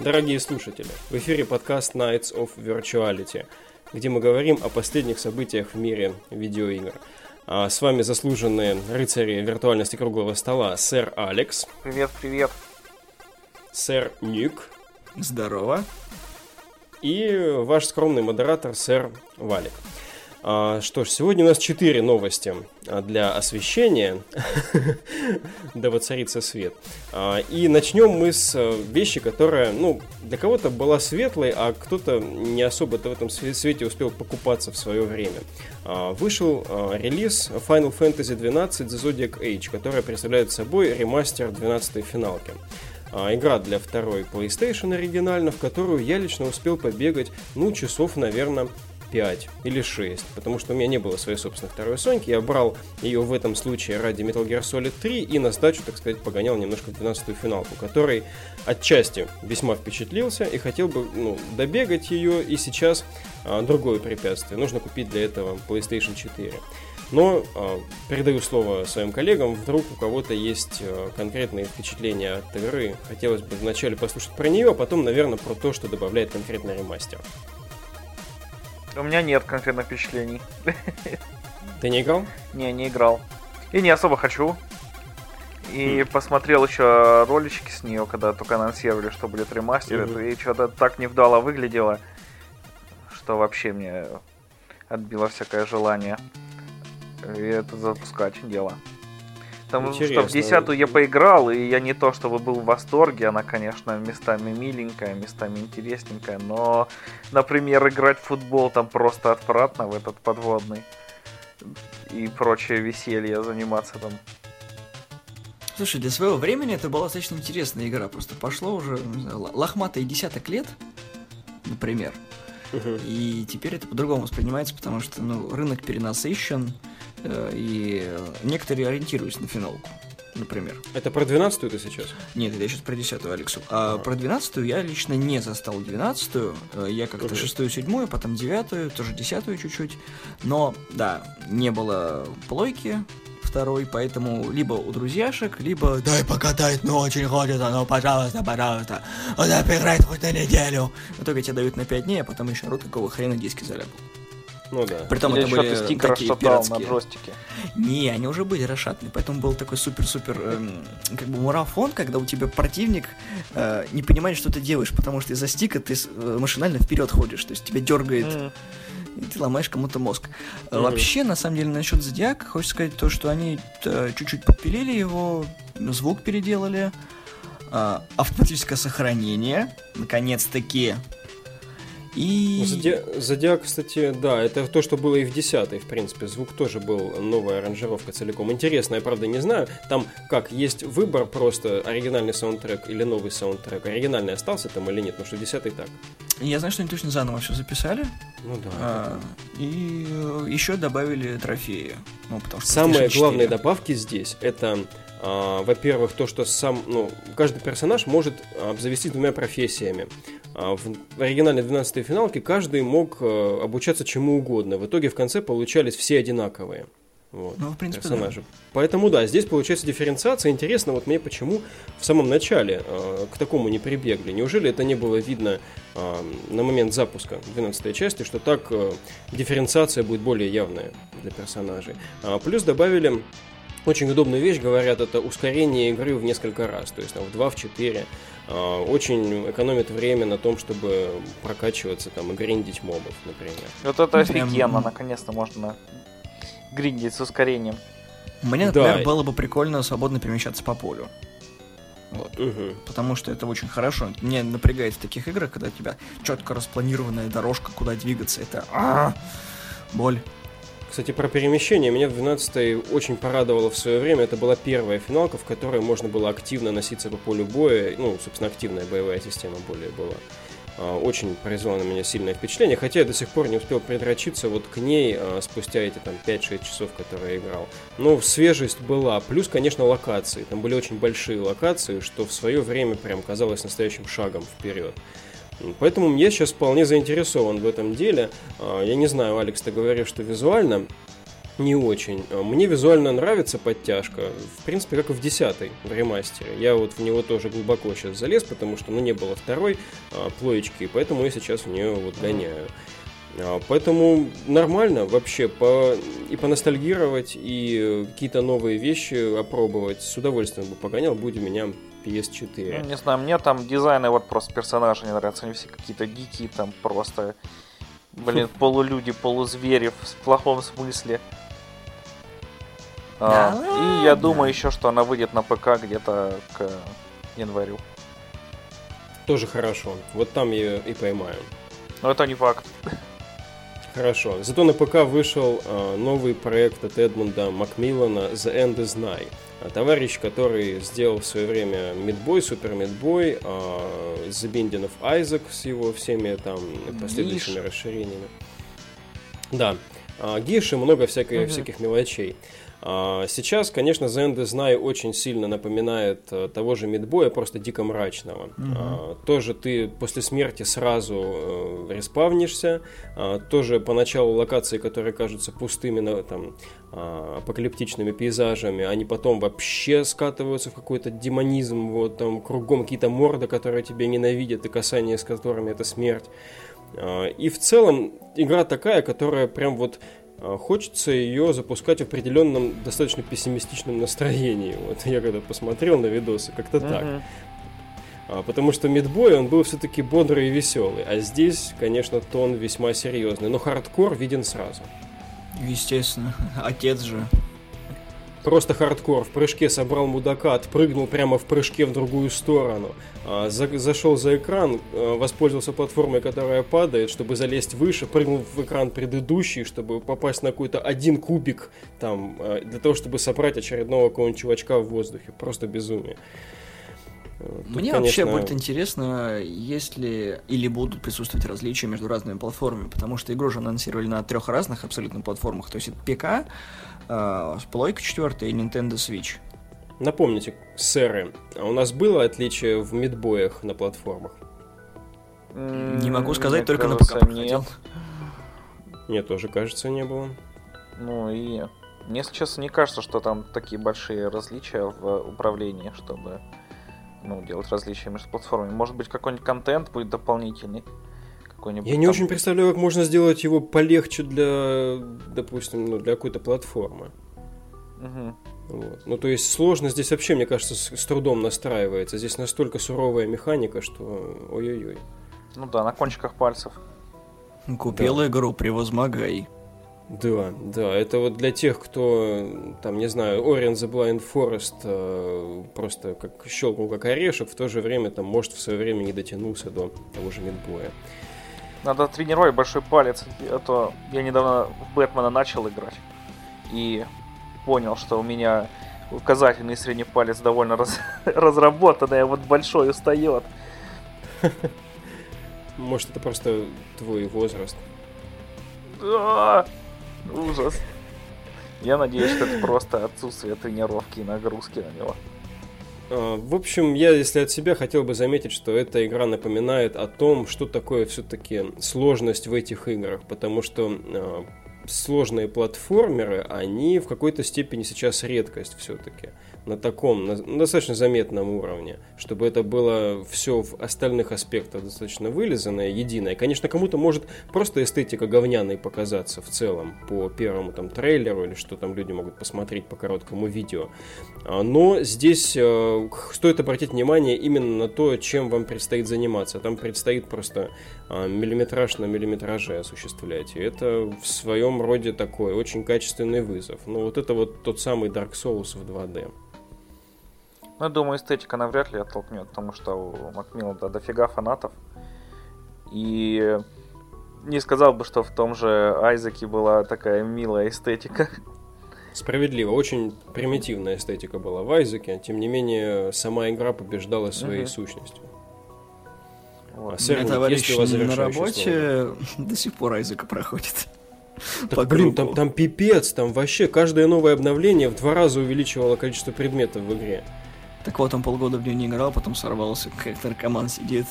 Дорогие слушатели, в эфире подкаст Nights of Virtuality, где мы говорим о последних событиях в мире видеоигр. А с вами заслуженные рыцари виртуальности круглого стола, сэр Алекс. Привет, привет. Сэр Ник. Здорово. И ваш скромный модератор, сэр Валик. А, что ж, сегодня у нас четыре новости а, для освещения, да воцарится свет. А, и начнем мы с вещи, которая, ну, для кого-то была светлой, а кто-то не особо-то в этом свете успел покупаться в свое время. Вышел релиз Final Fantasy XII The Zodiac Age, которая представляет собой ремастер 12-й финалки игра для второй PlayStation оригинально, в которую я лично успел побегать, ну, часов, наверное, 5 или 6, потому что у меня не было своей собственной второй Соньки. Я брал ее в этом случае ради Metal Gear Solid 3 и на сдачу, так сказать, погонял немножко 12-ю финалку, который отчасти весьма впечатлился и хотел бы ну, добегать ее. И сейчас а, другое препятствие. Нужно купить для этого PlayStation 4. Но э, передаю слово своим коллегам, вдруг у кого-то есть э, конкретные впечатления от игры. Хотелось бы вначале послушать про нее, а потом, наверное, про то, что добавляет конкретный ремастер. У меня нет конкретных впечатлений. Ты не играл? Не, не играл. И не особо хочу. И mm. посмотрел еще ролички с нее, когда только анонсировали, что будет ремастер. Mm-hmm. И что-то так невдало выглядело, что вообще мне отбило всякое желание. И это запускать дело. Потому Интересно. что в десятую я поиграл, и я не то чтобы был в восторге, она, конечно, местами миленькая, местами интересненькая, но, например, играть в футбол там просто отвратно в этот подводный и прочее веселье заниматься там. Слушай, для своего времени это была достаточно интересная игра, просто пошло уже знаю, лохматые десяток лет, например, и теперь это по-другому воспринимается, потому что ну, рынок перенасыщен, Э, и некоторые ориентируются на финалку например. Это про 12-ю ты сейчас? Нет, я сейчас про 10-ю, Алексу. А, а. про 12-ю я лично не застал 12-ю. Э, я как-то 6-ю, 7-ю, потом 9-ю, тоже 10-ю чуть-чуть. Но, да, не было плойки второй, поэтому либо у друзьяшек, либо дай покатать, ну очень хочется, ну пожалуйста, пожалуйста, вот поиграть хоть на неделю. В итоге тебе дают на 5 дней, а потом еще рот какого хрена диски заляпал. Ну да. Притом Или это были стикер такие пиратские. на джойстике. Не, они уже были расшатаны, поэтому был такой супер-супер эм, как бы марафон, когда у тебя противник э, не понимает, что ты делаешь, потому что из-за стика ты э, машинально вперед ходишь, то есть тебя дергает. Mm. И ты ломаешь кому-то мозг. Mm-hmm. Вообще, на самом деле, насчет Зодиака, хочется сказать то, что они э, чуть-чуть подпилили его, звук переделали, э, автоматическое сохранение, наконец-таки, и... Зоди... Зодиак, кстати, да, это то, что было и в 10 в принципе. Звук тоже был новая аранжировка целиком. Интересно, я правда не знаю. Там как, есть выбор просто оригинальный саундтрек или новый саундтрек. Оригинальный остался там или нет? Потому что в 10 так. Я знаю, что они точно заново все записали. Ну да. А, и э, еще добавили трофеи. Ну, потому что Самые главные добавки здесь это а, во-первых, то, что сам, ну, каждый персонаж может обзавестись двумя профессиями. А в оригинальной 12-й финалке каждый мог э, обучаться чему угодно. В итоге в конце получались все одинаковые. Вот, ну, в принципе, персонажи. Да. Поэтому да, здесь получается дифференциация. Интересно, вот мне почему в самом начале э, к такому не прибегли. Неужели это не было видно э, на момент запуска 12 части, что так э, дифференциация будет более явная для персонажей. А, плюс добавили очень удобную вещь, говорят, это ускорение игры в несколько раз, то есть там, в 2, в 4. А, очень экономит время на том, чтобы прокачиваться там и гриндить мобов, например. Вот это офигенно, наконец-то можно гриндить с ускорением. Мне, например, да. было бы прикольно свободно перемещаться по полю. Вот. Угу. Потому что это очень хорошо. Мне напрягает в таких играх, когда у тебя четко распланированная дорожка, куда двигаться. Это а -а -а, боль. Кстати, про перемещение меня в 12 очень порадовало в свое время. Это была первая финалка, в которой можно было активно носиться по полю боя. Ну, собственно, активная боевая система более была. А, очень произвела на меня сильное впечатление, хотя я до сих пор не успел придрочиться вот к ней а, спустя эти там 5-6 часов, которые я играл. Но свежесть была, плюс, конечно, локации. Там были очень большие локации, что в свое время прям казалось настоящим шагом вперед. Поэтому я сейчас вполне заинтересован в этом деле. А, я не знаю, Алекс, ты говоришь, что визуально не очень. Мне визуально нравится подтяжка, в принципе, как и в 10 в ремастере. Я вот в него тоже глубоко сейчас залез, потому что ну, не было второй а, плоечки, поэтому я сейчас в нее вот гоняю. А, поэтому нормально вообще по, и поностальгировать, и какие-то новые вещи опробовать. С удовольствием бы погонял, будь у меня PS4. Ну, не знаю, мне там дизайны вот просто персонажи не нравятся. Они все какие-то гики, там просто, блин, полулюди, полузвери в плохом смысле. А, и я думаю еще, что она выйдет на ПК где-то к январю. Тоже хорошо. Вот там ее и поймаем. Но это не факт. Хорошо. Зато на п.к. вышел э, новый проект от Эдмунда Макмиллана The End is Nigh. Товарищ, который сделал в свое время Мидбой, Супер Мидбой, of Isaac с его всеми там последующими Гиш. расширениями. Да. Э, Гиш и много всякой, угу. всяких мелочей. А, сейчас, конечно, The End is Nigh очень сильно напоминает э, того же Мидбоя, просто дико мрачного. Угу. Тоже ты после смерти сразу э, респавнишься, а, тоже поначалу локации, которые кажутся пустыми, там, апокалиптичными пейзажами, они потом вообще скатываются в какой-то демонизм, вот там кругом какие-то морды, которые тебя ненавидят, и касание с которыми это смерть. И в целом игра такая, которая прям вот хочется ее запускать в определенном достаточно пессимистичном настроении. Вот я когда посмотрел на видосы, как-то uh-huh. так. А, потому что Meat Boy, он был все-таки бодрый и веселый. А здесь, конечно, тон весьма серьезный. Но хардкор виден сразу. Естественно. Отец же. Просто хардкор. В прыжке собрал мудака, отпрыгнул прямо в прыжке в другую сторону. А, за, зашел за экран, а, воспользовался платформой, которая падает, чтобы залезть выше, прыгнул в экран предыдущий, чтобы попасть на какой-то один кубик там, а, для того, чтобы собрать очередного какого-нибудь чувачка в воздухе. Просто безумие. Тут, Мне конечно... вообще будет интересно, есть ли или будут присутствовать различия между разными платформами, потому что игру же анонсировали на трех разных абсолютно платформах, то есть это ПК, плойка 4 и Nintendo Switch. Напомните, сэры, а у нас было отличие в мидбоях на платформах? Не могу сказать, Мне только кажется, на ПК нет. Мне тоже, кажется, не было. Ну и мне, если честно, не кажется, что там такие большие различия в управлении, чтобы ну, делать различия между платформами. Может быть, какой-нибудь контент будет дополнительный. Какой-нибудь Я не там... очень представляю, как можно сделать его полегче для, допустим, ну, для какой-то платформы. Угу. Вот. Ну, то есть сложно здесь вообще, мне кажется, с, с трудом настраивается. Здесь настолько суровая механика, что ой-ой-ой. Ну да, на кончиках пальцев. Купил да. игру, превозмогай. Да, да, это вот для тех, кто, там, не знаю, Orient the Blind Forest э, просто как щелкнул как орешек, в то же время там, может, в свое время не дотянулся до того же Мидбоя. Надо тренировать большой палец, а то я недавно в Бэтмена начал играть и понял, что у меня указательный и средний палец довольно раз... разработанный, а вот большой устает. Может, это просто твой возраст. А! Ужас. Я надеюсь, что это просто отсутствие тренировки и нагрузки на него. А, в общем, я, если от себя, хотел бы заметить, что эта игра напоминает о том, что такое все-таки сложность в этих играх, потому что а, сложные платформеры, они в какой-то степени сейчас редкость все-таки на таком, на, достаточно заметном уровне, чтобы это было все в остальных аспектах достаточно вылизанное, единое. Конечно, кому-то может просто эстетика говняной показаться в целом по первому там трейлеру или что там люди могут посмотреть по короткому видео. А, но здесь э, стоит обратить внимание именно на то, чем вам предстоит заниматься. Там предстоит просто э, миллиметраж на миллиметраже осуществлять. И это в своем роде такой очень качественный вызов. Но вот это вот тот самый Dark Souls в 2D. Ну, я думаю, эстетика навряд ли оттолкнет, потому что у Макмиллана дофига фанатов. И не сказал бы, что в том же Айзеке была такая милая эстетика. Справедливо, очень примитивная эстетика была в Айзеке, тем не менее сама игра побеждала своей угу. сущностью. Вот. А Сэр, товарищ на работе слово? до сих пор Айзека проходит. Так, блин, там, там пипец, там вообще каждое новое обновление в два раза увеличивало количество предметов в игре. Так вот, он полгода в нее не играл, потом сорвался, как наркоман сидит.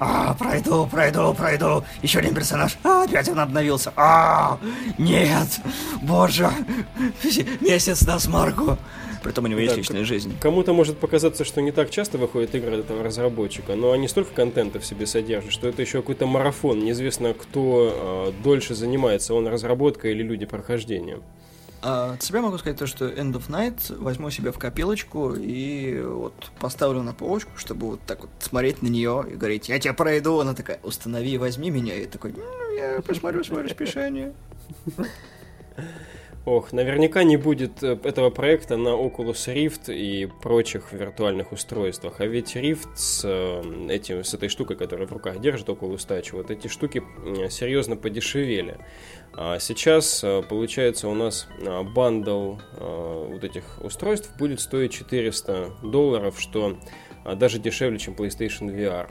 А, пройду, пройду, пройду. Еще один персонаж. А, опять он обновился. А, нет, боже, месяц на смарку. Притом у него есть Да, личная жизнь. Кому-то может показаться, что не так часто выходят игры от этого разработчика, но они столько контента в себе содержат, что это еще какой-то марафон. Неизвестно, кто э, дольше занимается, он разработкой или люди прохождением. А от себя могу сказать то, что End of Night возьму себе в копилочку и вот поставлю на полочку, чтобы вот так вот смотреть на нее и говорить, я тебя пройду. Она такая, установи, возьми меня. И такой, ну, я посмотрю свое расписание. Ох, наверняка не будет э, этого проекта на Oculus Rift и прочих виртуальных устройствах. А ведь Rift с, э, этим, с этой штукой, которая в руках держит Oculus Touch, вот эти штуки серьезно подешевели. А сейчас, э, получается, у нас э, бандл э, вот этих устройств будет стоить 400 долларов, что даже дешевле, чем PlayStation VR.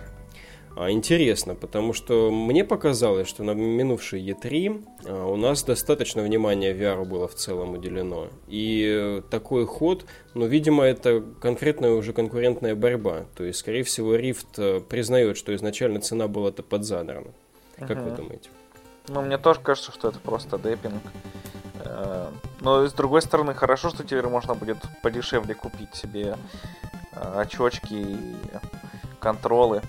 А, Интересно, потому что мне показалось, что на минувшей E3 а, у нас достаточно внимания VR было в целом уделено. И такой ход, ну, видимо, это конкретная уже конкурентная борьба. То есть, скорее всего, Rift признает, что изначально цена была-то подзадрана. Как вы думаете? Ну, мне тоже кажется, что это просто депинг. Э, Но с другой стороны, хорошо, что теперь можно будет подешевле купить себе э, очечки и контролы.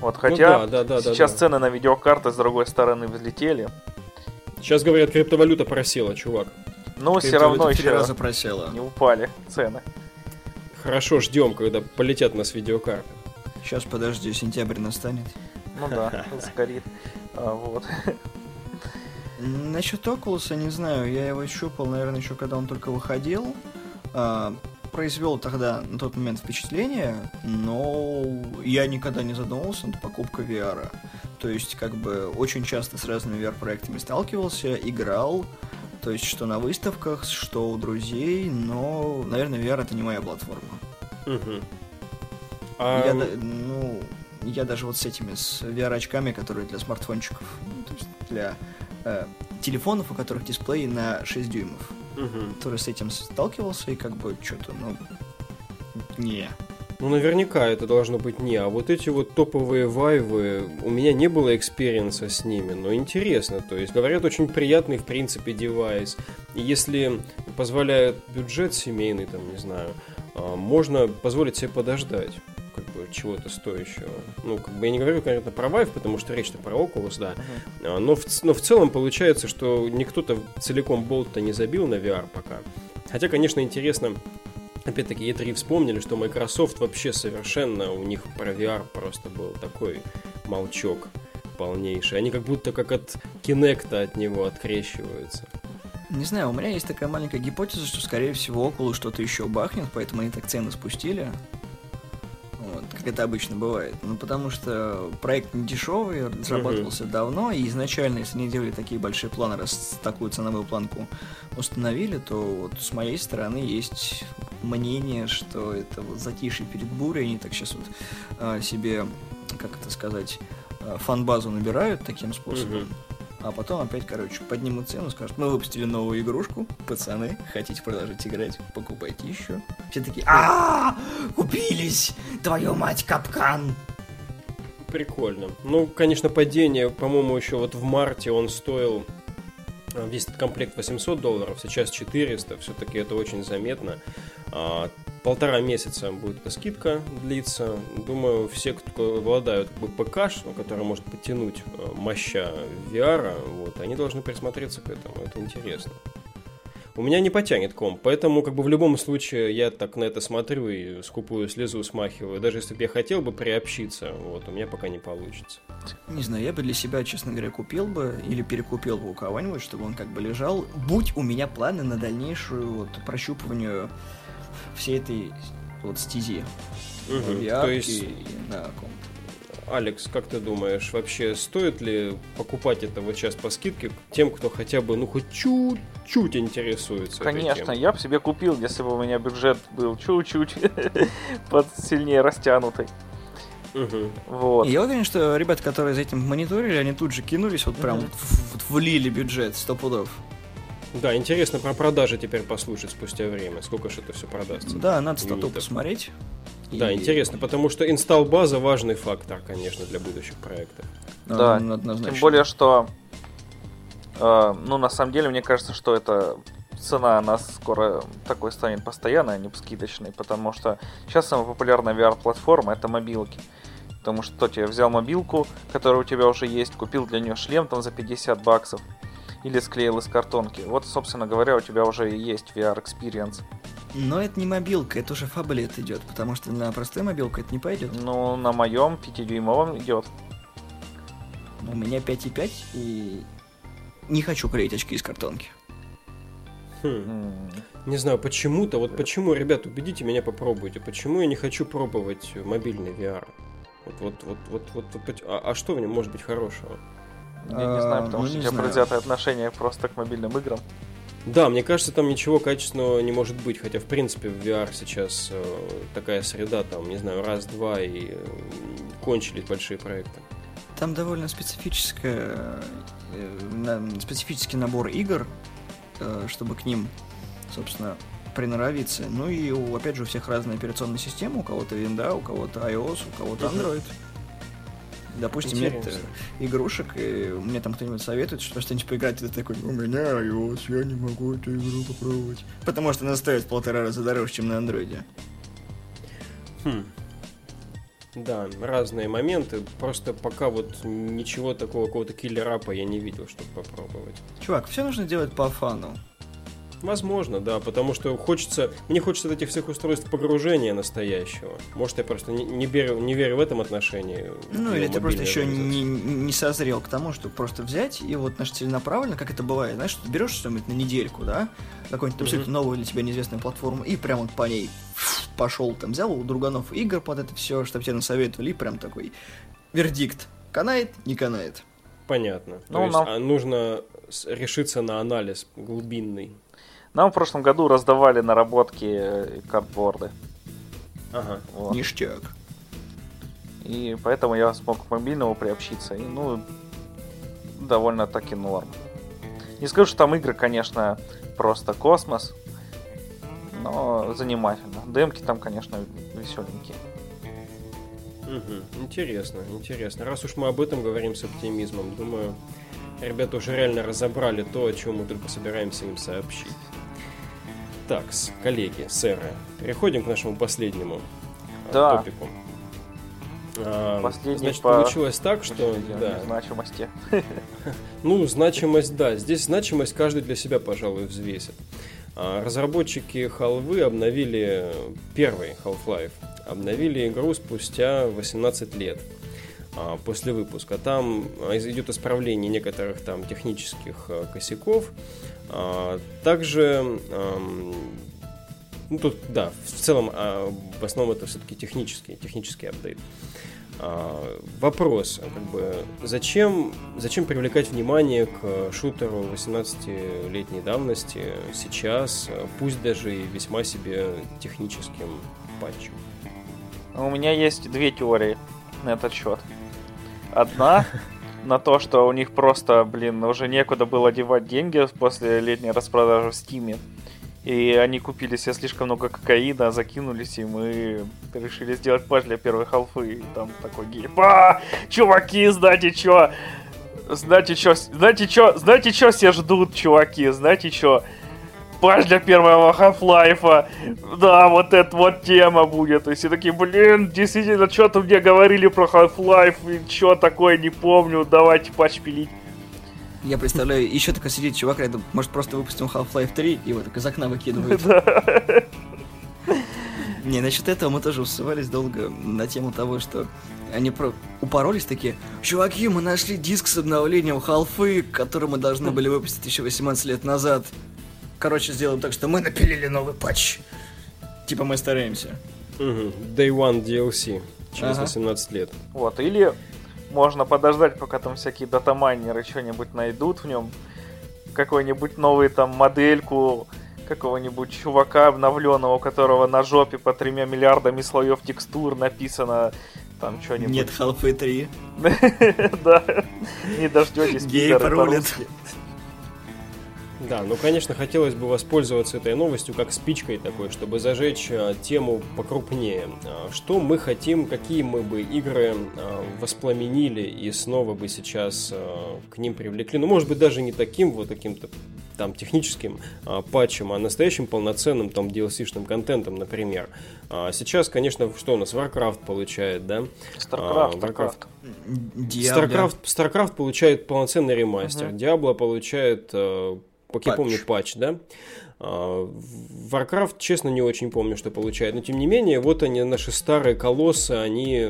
Вот хотя Ну да, да, да, да, сейчас да. цены на видеокарты с другой стороны взлетели. Сейчас говорят, криптовалюта просела, чувак. Но все равно еще раза просела. не упали цены. Хорошо, ждем, когда полетят у нас видеокарты. Сейчас, подожди, сентябрь настанет. Ну да, сгорит. А, Вот. Насчет Oculus, не знаю, я его щупал, наверное, еще когда он только выходил. А, произвел тогда на тот момент впечатление, но я никогда не задумывался над покупкой VR. То есть, как бы, очень часто с разными VR-проектами сталкивался, играл, то есть, что на выставках, что у друзей, но, наверное, VR это не моя платформа. А, Я, ну, я даже вот с этими, с VR-очками, которые для смартфончиков, ну, то есть для э, телефонов, у которых дисплей на 6 дюймов, мгм. который с этим сталкивался, и как бы что-то, ну, не. Ну, наверняка это должно быть не. А вот эти вот топовые Vive ы, у меня не было experience а с ними, но интересно. То есть, говорят, очень приятный, в принципе, девайс. И если позволяет бюджет семейный, там, не знаю, а, можно позволить себе подождать чего-то стоящего. Ну, как бы я не говорю конкретно про Vive, потому что речь-то про Oculus, да. А, Но в, но в целом получается, что никто-то целиком болт-то не забил на VR пока. Хотя, конечно, интересно, опять-таки, E3 вспомнили, что Microsoft вообще совершенно, у них про VR просто был такой молчок полнейший. Они как будто как от Kinect от него открещиваются. Не знаю, у меня есть такая маленькая гипотеза, что, скорее всего, около что-то еще бахнет, поэтому они так цены спустили. Как это обычно бывает. Ну, потому что проект не дешевый, разрабатывался давно, и изначально, если они делали такие большие планы, раз такую ценовую планку установили, то вот с моей стороны есть мнение, что это вот затишье перед бурей, они так сейчас вот а, себе, как это сказать, а, фан-базу набирают таким способом. Мгм. А потом опять, короче, поднимут цену, скажут, мы выпустили новую игрушку, пацаны, хотите продолжить играть, покупайте еще. Все такие, а купились, твою мать, капкан. Прикольно. Ну, конечно, падение, по-моему, еще вот в марте он стоил а, весь этот комплект 800 долларов, сейчас 400, все-таки это очень заметно. Полтора месяца будет эта скидка длиться. Думаю, все, кто обладают как бы, ПК, который может потянуть э, моща VR, вот, они должны присмотреться к этому, это интересно. У меня не потянет комп, поэтому как бы в любом случае я так на это смотрю и скупую слезу смахиваю. Даже если бы я хотел бы приобщиться, вот, у меня пока не получится. Не знаю, я бы для себя, честно говоря, купил бы или перекупил бы у кого-нибудь, чтобы он как бы лежал. Будь у меня планы на дальнейшую вот прощупывание всей этой вот стези. VR То есть, и на комп. Алекс, как ты думаешь, вообще стоит ли покупать это вот сейчас по скидке тем, кто хотя бы, ну, хоть чуть-чуть интересуется Конечно, я бы себе купил, если бы у меня бюджет был чуть-чуть под сильнее растянутый. Мгм. Вот. И я уверен, что ребята, которые за этим мониторили, они тут же кинулись, вот прям вот в- вот влили бюджет, сто пудов. Да, интересно про продажи теперь послушать спустя время, сколько же это все продастся. Да, надо стату посмотреть. Да, и... интересно, потому что инсталл база важный фактор, конечно, для будущих проектов. Да, ну, однозначно. тем более, что, э, ну, на самом деле, мне кажется, что это цена, она скоро такой станет постоянной, а не скидочной, потому что сейчас самая популярная VR-платформа это мобилки. Потому что кто тебе взял мобилку, которая у тебя уже есть, купил для нее шлем там за 50 баксов, или склеил из картонки. Вот, собственно говоря, у тебя уже и есть VR Experience. Но это не мобилка, это уже фаблет идет, потому что на простой мобилку это не пойдет. Ну, на моем 5-дюймовом идет. У меня 5,5 и не хочу клеить очки из картонки. Хм. Не знаю, почему-то, вот почему, ребят, убедите меня, попробуйте. Почему я не хочу пробовать мобильный VR? Вот, вот, вот, вот, вот, вот а, а что в нем может быть хорошего? Я не знаю, потому а, что ну, у тебя предвзятое отношение просто к мобильным играм. Да, мне кажется, там ничего качественного не может быть, хотя, в принципе, в VR сейчас э, такая среда, там, не знаю, раз-два и э, кончились большие проекты. Там довольно специфическая, э, специфический набор игр, чтобы к ним, собственно, приноровиться. Ну и, опять же, у всех разная операционная система, у кого-то винда, у кого-то iOS, у кого-то Android. Uh-huh. Допустим, Интересно. нет игрушек, и мне там кто-нибудь советует, что что-нибудь поиграть, и ты такой, у меня iOS, я не могу эту игру попробовать. Потому что она стоит в полтора раза дороже, чем на андроиде. Хм. Да, разные моменты. Просто пока вот ничего такого какого-то киллер-апа я не видел, чтобы попробовать. Чувак, все нужно делать по фану. Возможно, да, потому что хочется, мне хочется этих всех устройств погружения настоящего. Может, я просто не, не, верю, не верю в этом отношении. Ну, или ты просто еще не, не созрел к тому, чтобы просто взять и вот наш целенаправленно, как это бывает, знаешь, ты берешь что-нибудь на недельку, да, какую-нибудь абсолютно mm-hmm. новую для тебя неизвестную платформу, и прям вот по ней пошел, там, взял у друганов игр под это все, чтобы тебе насоветовали, и прям такой вердикт. Канает, не канает. Понятно. Ну, То есть но... А нужно решиться на анализ глубинный. Нам в прошлом году раздавали наработки э, картборды. Ага. Вот. Ништяк. И поэтому я смог к мобильному приобщиться. И, ну, довольно таки норм. Не скажу, что там игры, конечно, просто космос. Но занимательно. Демки там, конечно, веселенькие. Угу. Интересно, интересно. Раз уж мы об этом говорим с оптимизмом, думаю, ребята уже реально разобрали то, о чем мы только собираемся им сообщить. Так, коллеги, сэры, переходим к нашему последнему э, да. топику. А, Последний Значит, по... получилось так, что... Да. Значимости. Ну, значимость, да. Здесь значимость каждый для себя, пожалуй, взвесит. А, разработчики Halve обновили первый Half-Life. Обновили игру спустя 18 лет а, после выпуска. Там идет исправление некоторых там технических косяков. А, также, ну тут, да, в целом, а, в основном это все-таки технический, технический апдейт. А, вопрос, как бы, зачем, зачем привлекать внимание к шутеру 18-летней давности сейчас, пусть даже и весьма себе техническим патчем? У меня есть две теории на этот счет. Одна на то, что у них просто, блин, уже некуда было девать деньги после летней распродажи в Стиме. И они купили себе слишком много кокаина, закинулись и решили сделать патч для первой халфы. И там такой гейп. А, чуваки, знаете что? Знаете что? Знаете что? Знаете что все ждут, чуваки? Знаете что? Патч для первого Half-Life. Да, вот эта вот тема будет. И все такие, блин, действительно, что-то мне говорили про Half-Life, и что такое, не помню, давайте патч пилить. Я представляю, еще такой сидит чувак рядом, может просто выпустим Half-Life 3, и вот из окна выкидывает. Не, насчет этого мы тоже усывались долго на тему того, что они про... упоролись такие, чуваки, мы нашли диск с обновлением халфы, который мы должны были выпустить еще 18 лет назад. Короче, сделаем так, что мы напилили новый патч. Типа мы стараемся. Угу. Day One DLC. Через ага. 18 лет. Вот, или можно подождать, пока там всякие датамайнеры что-нибудь найдут в нем. Какую-нибудь новую там модельку какого-нибудь чувака обновленного, у которого на жопе по тремя миллиардами слоев текстур написано там что-нибудь. Нет, Half-Life 3. Да, не дождетесь. Гей порулит. Да, ну, конечно, хотелось бы воспользоваться этой новостью как спичкой такой, чтобы зажечь а, тему покрупнее. А, что мы хотим, какие мы бы игры а, воспламенили и снова бы сейчас а, к ним привлекли. Ну, может быть, даже не таким вот каким-то там техническим а, патчем, а настоящим полноценным там DLC-шным контентом, например. А, сейчас, конечно, что у нас Warcraft получает, да? StarCraft. А, Warcraft. StarCraft, StarCraft получает полноценный ремастер. Diablo получает, как я Патч. помню, патч, да? А, Warcraft, честно, не очень помню, что получает. Но, тем не менее, вот они, наши старые колоссы, они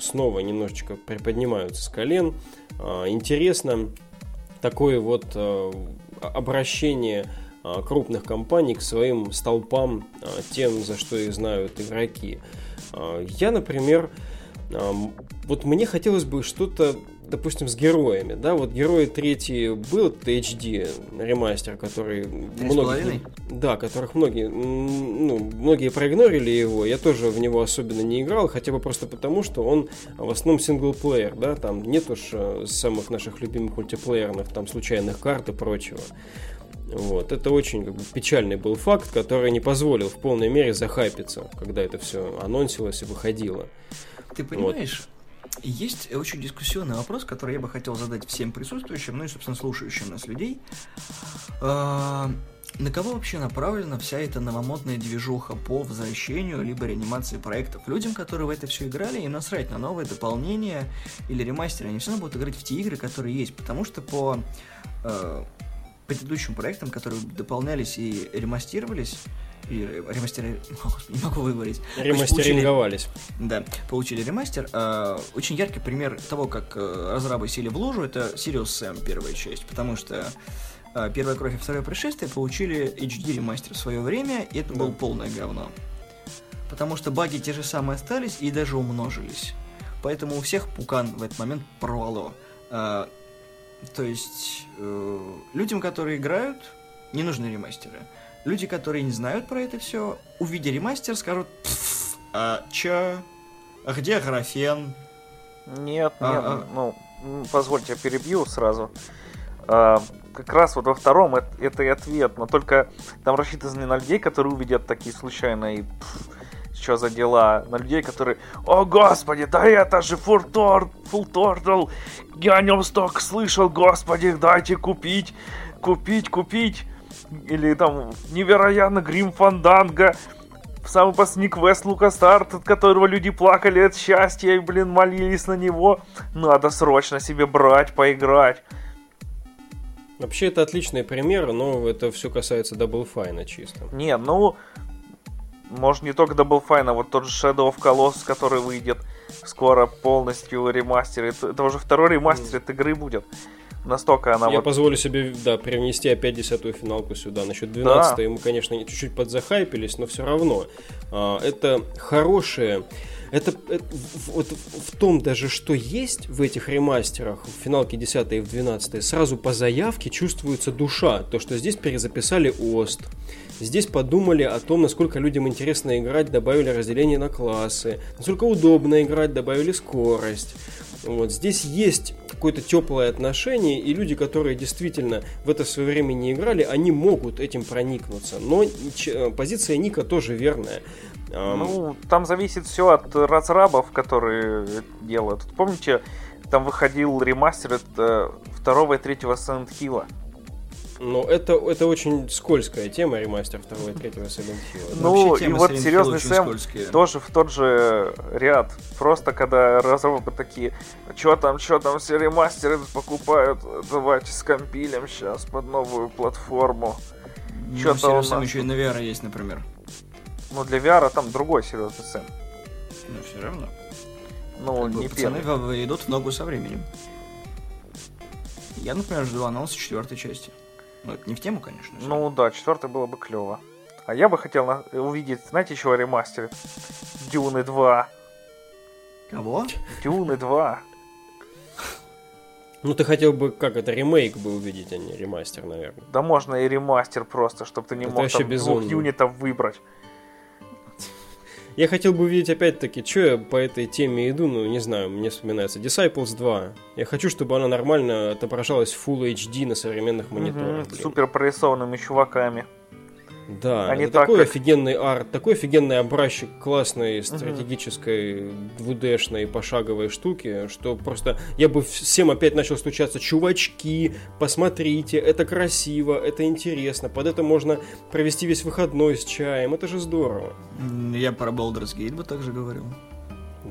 снова немножечко приподнимаются с колен. А, Интересно такое вот э, обращение а, крупных компаний к своим столпам, а, тем, за что их знают игроки. А, Я, например, Вот мне хотелось бы что-то, допустим, с героями, да, вот герои третий был HD ремастер, который половиной? да, которых многие, ну, многие проигнорили его, я тоже в него особенно не играл, хотя бы просто потому, что он в основном синглплеер, да, там нет уж э, самых наших любимых мультиплеерных, там, случайных карт и прочего. Вот. Это очень как бы, печальный был факт, который не позволил в полной мере захайпиться, когда это все анонсилось и выходило. Ты понимаешь, есть очень дискуссионный вопрос, который я бы хотел задать всем присутствующим, ну и, собственно, слушающим нас людей. А, На кого вообще направлена вся эта новомодная движуха по возвращению либо реанимации проектов? Людям, которые в это все играли, им насрать на новые дополнения или ремастеры. Они все равно будут играть в те игры, которые есть, потому что по э, предыдущим проектам, которые дополнялись и ремастировались, и ремастеры... Не могу выговорить. Есть получили- Ремастеринговались. да, получили ремастер. А, очень яркий пример того, как э, разрабы сели в лужу, это Sirius Sam первая часть, потому что а, первая кровь и второе пришествие получили HD ремастер в свое время, и это было Да. полное говно. Потому что баги те же самые остались и даже умножились. Поэтому у всех пукан в этот момент порвало. А, то есть э, людям, которые играют, не нужны ремастеры. Люди, которые не знают про это все, увидя ремастер, скажут, «Пф, а чё? А где графен? Нет, нет, А, а. ну, позвольте, я перебью сразу. А, как раз вот во втором это, это и ответ, но только там рассчитано не на людей, которые увидят такие случайные что за дела, на людей, которые, о господи, да это же Full Turtle, я о нем столько слышал, господи, дайте купить, купить, купить. Или там невероятно Грим Фанданга, самый последний квест Лукастарт, от которого люди плакали от счастья и, блин, молились на него. Надо срочно себе брать, поиграть. Вообще, это отличный пример, но это все касается Double Fine чисто. Не, ну, может не только Double Fine, а вот тот же Shadow of Colossus, который выйдет скоро полностью ремастер. Это, это уже второй ремастер этой игры будет. Настолько она Я вот... позволю себе, да, привнести опять десятую финалку сюда. Насчет 12 Да. мы, конечно, чуть-чуть подзахайпились, но все равно. а, это хорошее... Это, это вот в том даже, что есть в этих ремастерах, в финалке 10 и в 12, сразу по заявке чувствуется душа. То, что здесь перезаписали ОСТ. Здесь подумали о том, насколько людям интересно играть, добавили разделение на классы. Насколько удобно играть, добавили скорость. Вот здесь есть какое-то теплое отношение, и люди, которые действительно в это в свое время не играли, они могут этим проникнуться. Но э, позиция Ника тоже верная. Ну, там зависит все от разрабов, которые делают. Помните, там выходил ремастер это второго и третьего Silent Hill. Но это, это очень скользкая тема, ремастер второго и третьего Silent Hill. Ну, и вот серьезный Сэм скользкие. тоже в тот же ряд. Просто когда разрабы такие, что там, что там, все ремастеры покупают, давайте скомпилим сейчас под новую платформу. Ну, чё-то у нас еще и на VR есть, например. Ну, для VR там другой серьезный Сэм. Ну, все равно. Ну, Как бы не пацаны первый. идут в ногу со временем. Я, например, жду анонса четвертой части. Ну, это не в тему, конечно. Ну да, четвертый было бы клево. А я бы хотел на- увидеть, знаете, чего ремастер? Дюны 2. Кого? Дюны 2. Ну, ты хотел бы, как это, ремейк бы увидеть, а не ремастер, наверное. Да можно и ремастер просто, чтобы ты не Это мог там двух безумно. юнитов выбрать. Я хотел бы увидеть опять-таки, что я по этой теме иду, ну, не знаю, мне вспоминается Disciples 2. Я хочу, чтобы она нормально отображалась в Full HD на современных мониторах. Угу, супер прорисованными чуваками. Да, Они это так, такой как... офигенный арт, такой офигенный образчик классной стратегической двудешной пошаговой штуки, что просто я бы всем опять начал стучаться, чувачки, посмотрите, это красиво, это интересно, под это можно провести весь выходной с чаем, это же здорово. Я про Baldur's Gate бы также говорил.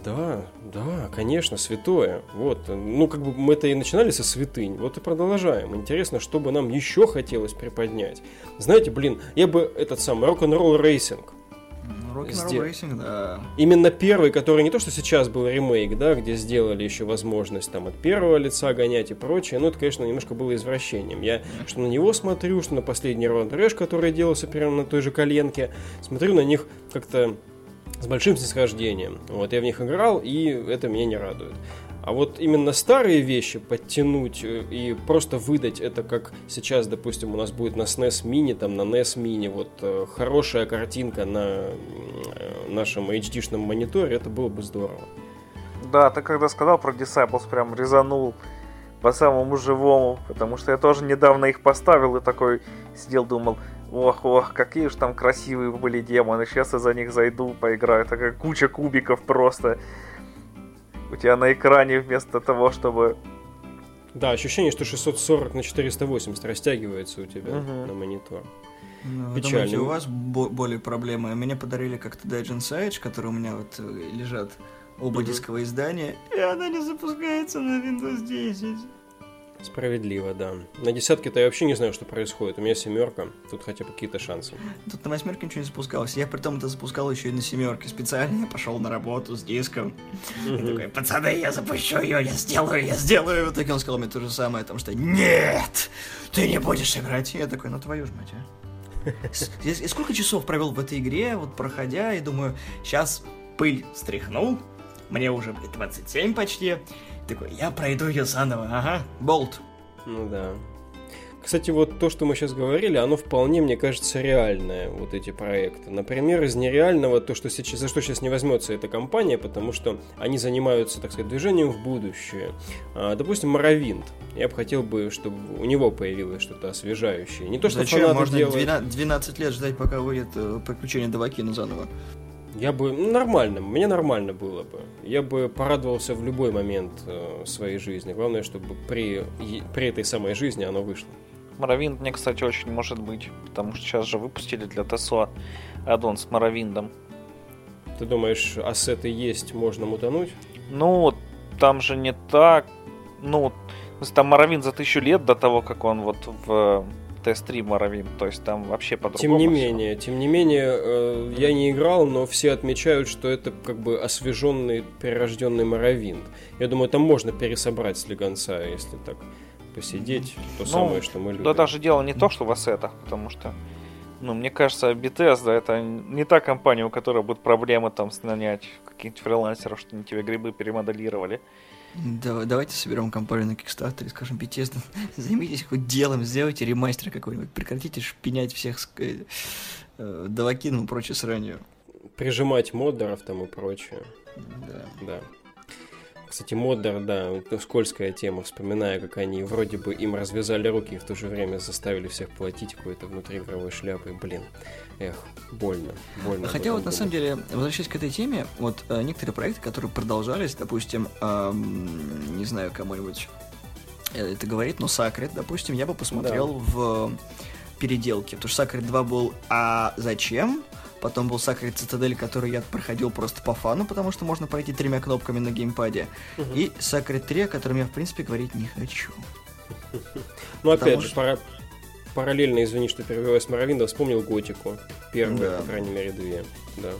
Да, да, конечно, святое. Вот, ну, как бы мы это и начинали со святынь, вот и продолжаем. Интересно, что бы нам еще хотелось приподнять. Знаете, блин, я бы этот самый Rock n' Roll Racing. Rock n' Roll Racing, да. Именно первый, который не то, что сейчас был ремейк, да, где сделали еще возможность там от первого лица гонять и прочее, ну, это, конечно, немножко было извращением. Я что на него смотрю, что на последний Road Rash, который делался прямо на той же коленке, смотрю на них как-то с большим снисхождением. Вот я в них играл, и это меня не радует. А вот именно старые вещи подтянуть э, и просто выдать это, как сейчас, допустим, у нас будет на SNES Mini, там на NES Mini, вот э, хорошая картинка на э, нашем HD -шном мониторе, это было бы здорово. Да, ты когда сказал про Disciples, прям резанул по самому живому, потому что я тоже недавно их поставил и такой сидел, думал, Ох, ох, какие же там красивые были демоны. Сейчас я за них зайду, поиграю. Такая куча кубиков просто. У тебя на экране вместо того, чтобы... Да, ощущение, что 640 на 480 растягивается у тебя угу. на монитор. Ну, вы думаете, у вас бо- более проблемы? Мне подарили как-то Dungeon Sage, которые у меня вот э, лежат оба mm дисковые издания, и она не запускается на Windows 10. Справедливо, да. На десятке-то я вообще не знаю, что происходит. У меня семерка, тут хотя бы какие-то шансы. Тут на восьмерке ничего не запускалось. Я при том это запускал еще и на семерке. Специально я пошел на работу с диском. И такой, пацаны, я запущу ее, я сделаю, я сделаю. В итоге он сказал мне то же самое, потому что нет, ты не будешь играть. И я такой, ну твою ж мать, а. И сколько часов провел в этой игре, вот проходя, и думаю, сейчас пыль стряхнул, мне уже 27 почти, такой, я пройду ее заново, ага, болт. Ну да. Кстати, вот то, что мы сейчас говорили, оно вполне, мне кажется, реальное, вот эти проекты. Например, из нереального, то, что сейчас, за что сейчас не возьмется эта компания, потому что они занимаются, так сказать, движением в будущее. А, допустим, Моровинт. Я бы хотел бы, чтобы у него появилось что-то освежающее. Не то, что Зачем? Можно делать... 12 лет ждать, пока выйдет э, приключение Давакина заново. Я бы ну, нормально, мне нормально было бы. Я бы порадовался в любой момент э, своей жизни. Главное, чтобы при, при этой самой жизни оно вышло. Моровинд мне, кстати, очень может быть, потому что сейчас же выпустили для ТСО аддон с Моровиндом. Ты думаешь, ассеты есть, можно мутануть? Ну, там же не так. Ну, там Моровинд за тысячу лет до того, как он вот в ТС-3 Моровин, то есть там вообще по-другому. Тем не менее, все. тем не менее, э, я не играл, но все отмечают, что это как бы освеженный, перерожденный Моровин. Я думаю, там можно пересобрать слегонца, если так посидеть, то ну, самое, что мы любим. Да даже дело не то, что в ассетах, потому что ну, мне кажется, Bethesda это не та компания, у которой будут проблемы там нанять каких-нибудь фрилансеров, что они тебе грибы перемоделировали. Да, давайте соберем компанию на Kickstarter и скажем, Bethesda, займитесь хоть делом, сделайте ремастер какой-нибудь, прекратите шпинять всех с э, э, Давакином и прочее сранью. Прижимать модеров там и прочее. Да. Да. Кстати, Моддер, да, скользкая тема, вспоминая, как они вроде бы им развязали руки и в то же время заставили всех платить какой-то внутриигровой шляпой. Блин, эх, больно, больно. Хотя вот на самом деле, возвращаясь к этой теме, вот э, некоторые проекты, которые продолжались, допустим, эм, не знаю, кому-нибудь это говорит, но Сакрет, допустим, я бы посмотрел да. в переделке, потому что Сакрет 2 был «А зачем?», Потом был Sacred Citadel, который я проходил просто по фану, потому что можно пройти тремя кнопками на геймпаде. Угу. И Sacred 3, о котором я, в принципе, говорить не хочу. Ну, опять же, пара... параллельно, извини, что перебиваю с Моровинда, вспомнил Готику. Первую, да. по крайней мере, две. Да.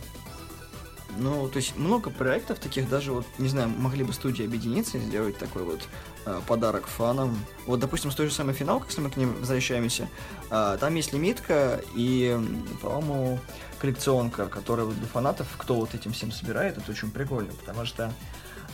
Ну, то есть много проектов таких, даже вот, не знаю, могли бы студии объединиться и сделать такой вот э, подарок фанам. Вот, допустим, с той же самой финалкой, если мы к ним возвращаемся, э, там есть лимитка и, по-моему, коллекционка, которая вот для фанатов, кто вот этим всем собирает, это очень прикольно, потому что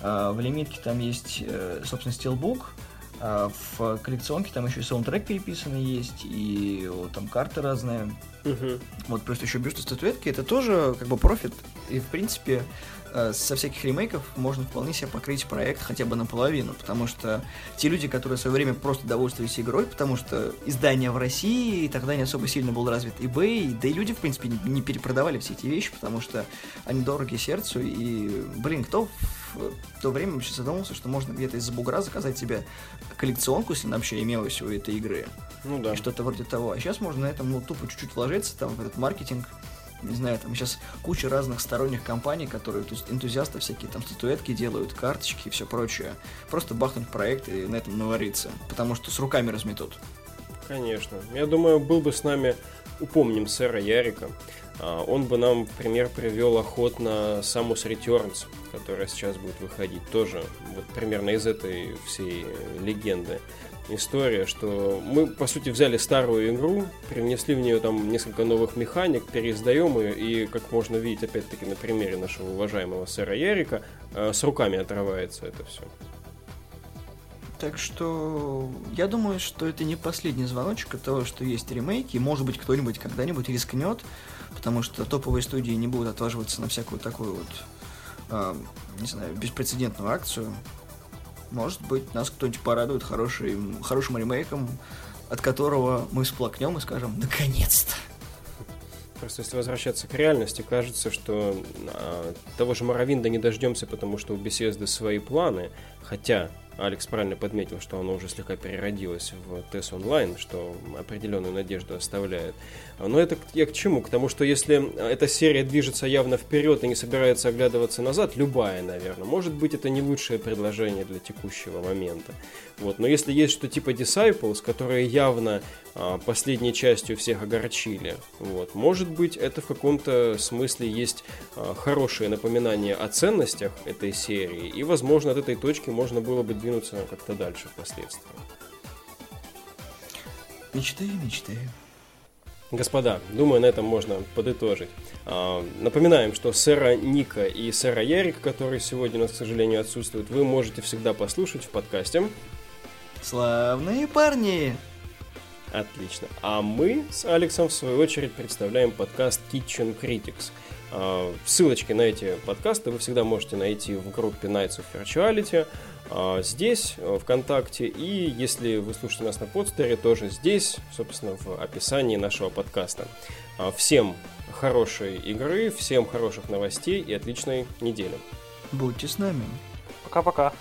э, в лимитке там есть, э, собственно, стилбук, А в коллекционке там еще и саундтрек переписанный есть, и вот, там карты разные. Угу. Вот просто еще бюсты статуэтки, это тоже как бы профит. И в принципе Э, со всяких ремейков можно вполне себе покрыть проект хотя бы наполовину, потому что те люди, которые в свое время просто довольствовались игрой, потому что издание в России тогда не особо сильно был развит eBay, да и люди, в принципе, не, перепродавали все эти вещи, потому что они дороги сердцу, и, блин, кто в то время вообще задумался, что можно где-то из-за бугра заказать себе коллекционку, если она вообще имелась у этой игры. Ну да. И что-то вроде того. А сейчас можно на этом ну, тупо чуть-чуть вложиться, там, в этот маркетинг, не знаю, там сейчас куча разных сторонних компаний, которые энтузиасты всякие там статуэтки делают, карточки и все прочее. Просто бахнуть проект и на этом навариться, потому что с руками разметут. Конечно. Я думаю, был бы с нами, упомним сэра Ярика, а, он бы нам пример привел охотно Samus Returns, которая сейчас будет выходить тоже вот примерно из этой всей легенды история, что мы, по сути, взяли старую игру, привнесли в нее там несколько новых механик, переиздаем ее, и, как можно видеть, опять-таки, на примере нашего уважаемого сэра Ярика, э, с руками отрывается это все. Так что я думаю, что это не последний звоночек от того, что есть ремейки. Может быть, кто-нибудь когда-нибудь рискнет, потому что топовые студии не будут отваживаться на всякую такую вот, э, не знаю, беспрецедентную акцию может быть, нас кто-нибудь порадует хорошим, хорошим ремейком, от которого мы всплакнем и скажем «наконец-то». Просто если возвращаться к реальности, кажется, что а, того же Моровинда не дождемся, потому что у беседы свои планы, хотя Алекс правильно подметил, что оно уже слегка переродилось в TES онлайн, что определенную надежду оставляет. Но это я к чему? К тому, что если эта серия движется явно вперед и не собирается оглядываться назад, любая, наверное, может быть, это не лучшее предложение для текущего момента. Вот. Но если есть что типа Disciples, которые явно а, последней частью всех огорчили, вот, может быть, это в каком-то смысле есть а, хорошее напоминание о ценностях этой серии, и, возможно, от этой точки можно было бы двинуться как-то дальше впоследствии. Мечты, мечты. Господа, думаю, на этом можно подытожить. А, напоминаем, что сэра Ника и сэра Ярик, который сегодня у нас, к сожалению, отсутствует, вы можете всегда послушать в подкасте. Славные парни! Отлично. А мы с Алексом, в свою очередь, представляем подкаст Kitchen Critics. А, ссылочки на эти подкасты вы всегда можете найти в группе Nights of Virtuality, здесь, э, ВКонтакте, и если вы слушаете нас на подстере, тоже здесь, собственно, в описании нашего подкаста. А, всем хорошей игры, всем хороших новостей и отличной недели. Будьте с нами. Пока-пока.